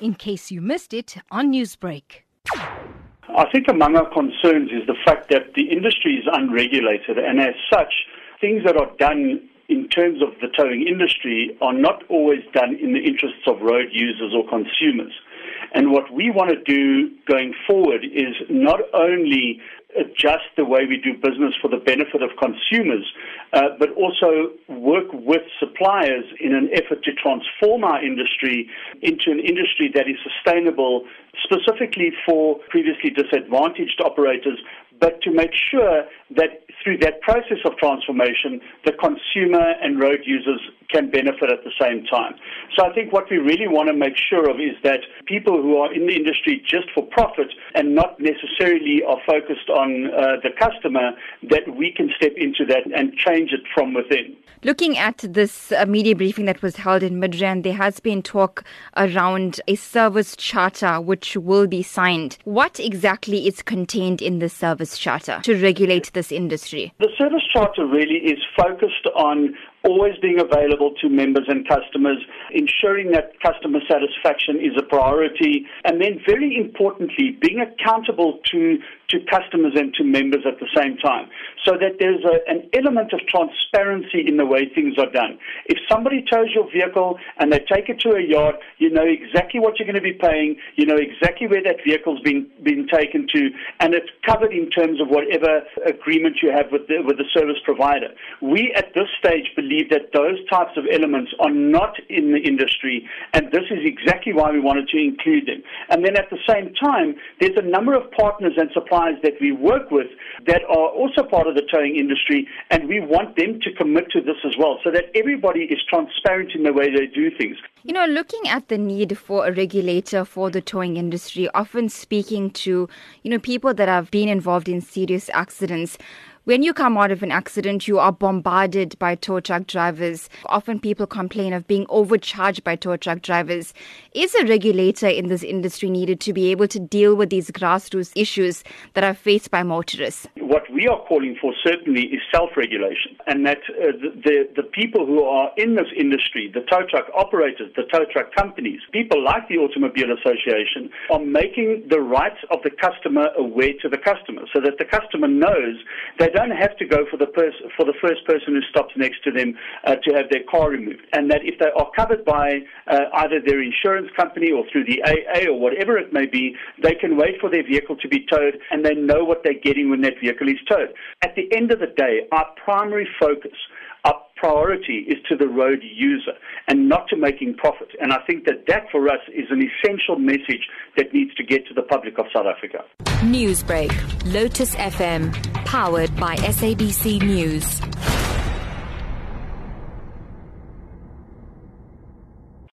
in case you missed it on Newsbreak. I think among our concerns is the fact that the industry is unregulated, and as such, things that are done in terms of the towing industry are not always done in the interests of road users or consumers. And what we want to do going forward is not only adjust the way we do business for the benefit of consumers, uh, but also work with suppliers in an effort to transform our industry into an industry that is sustainable specifically for previously disadvantaged operators, but to make sure that through that process of transformation, the consumer and road users can benefit at the same time. So I think what we really want to make sure of is that people who are in the industry just for profit and not necessarily are focused on uh, the customer, that we can step into that and change it from within. Looking at this uh, media briefing that was held in Midrand, there has been talk around a service charter which will be signed. What exactly is contained in the service charter to regulate this industry? The service charter really is focused on always being available to members and customers, ensuring that customer satisfaction is a priority, and then very importantly, being accountable to, to customers and to members at the same time, so that there's a, an element of transparency in the way things are done. If somebody tows your vehicle and they take it to a yard, you know exactly what you're going to be paying, you know exactly where that vehicle's been, been taken to, and it's covered in terms of whatever agreement you have with the, with the service provider. We at this stage believe believe that those types of elements are not in the industry, and this is exactly why we wanted to include them. And then at the same time, there's a number of partners and suppliers that we work with that are also part of the towing industry, and we want them to commit to this as well, so that everybody is transparent in the way they do things. You know, looking at the need for a regulator for the towing industry, often speaking to, you know, people that have been involved in serious accidents, when you come out of an accident, you are bombarded by tow truck drivers. Often people complain of being overcharged by tow truck drivers. Is a regulator in this industry needed to be able to deal with these grassroots issues that are faced by motorists? What we are calling for certainly is self-regulation, and that uh, the, the, people who are in this industry, the tow truck operators, the tow truck companies, people like the Automobile Association, are making the rights of the customer aware to the customer, so that the customer knows they don't have to go for the pers- for the first person who stops next to them uh, to have their car removed, and that if they are covered by uh, either their insurance company or through the AA or whatever it may be, they can wait for their vehicle to be towed, and they know what they're getting when that vehicle is towed. At the end of the day, our primary focus our priority is to the road user and not to making profit. And I think that that for us is an essential message that needs to get to the public of South Africa. Newsbreak, Lotus FM, powered by SABC News.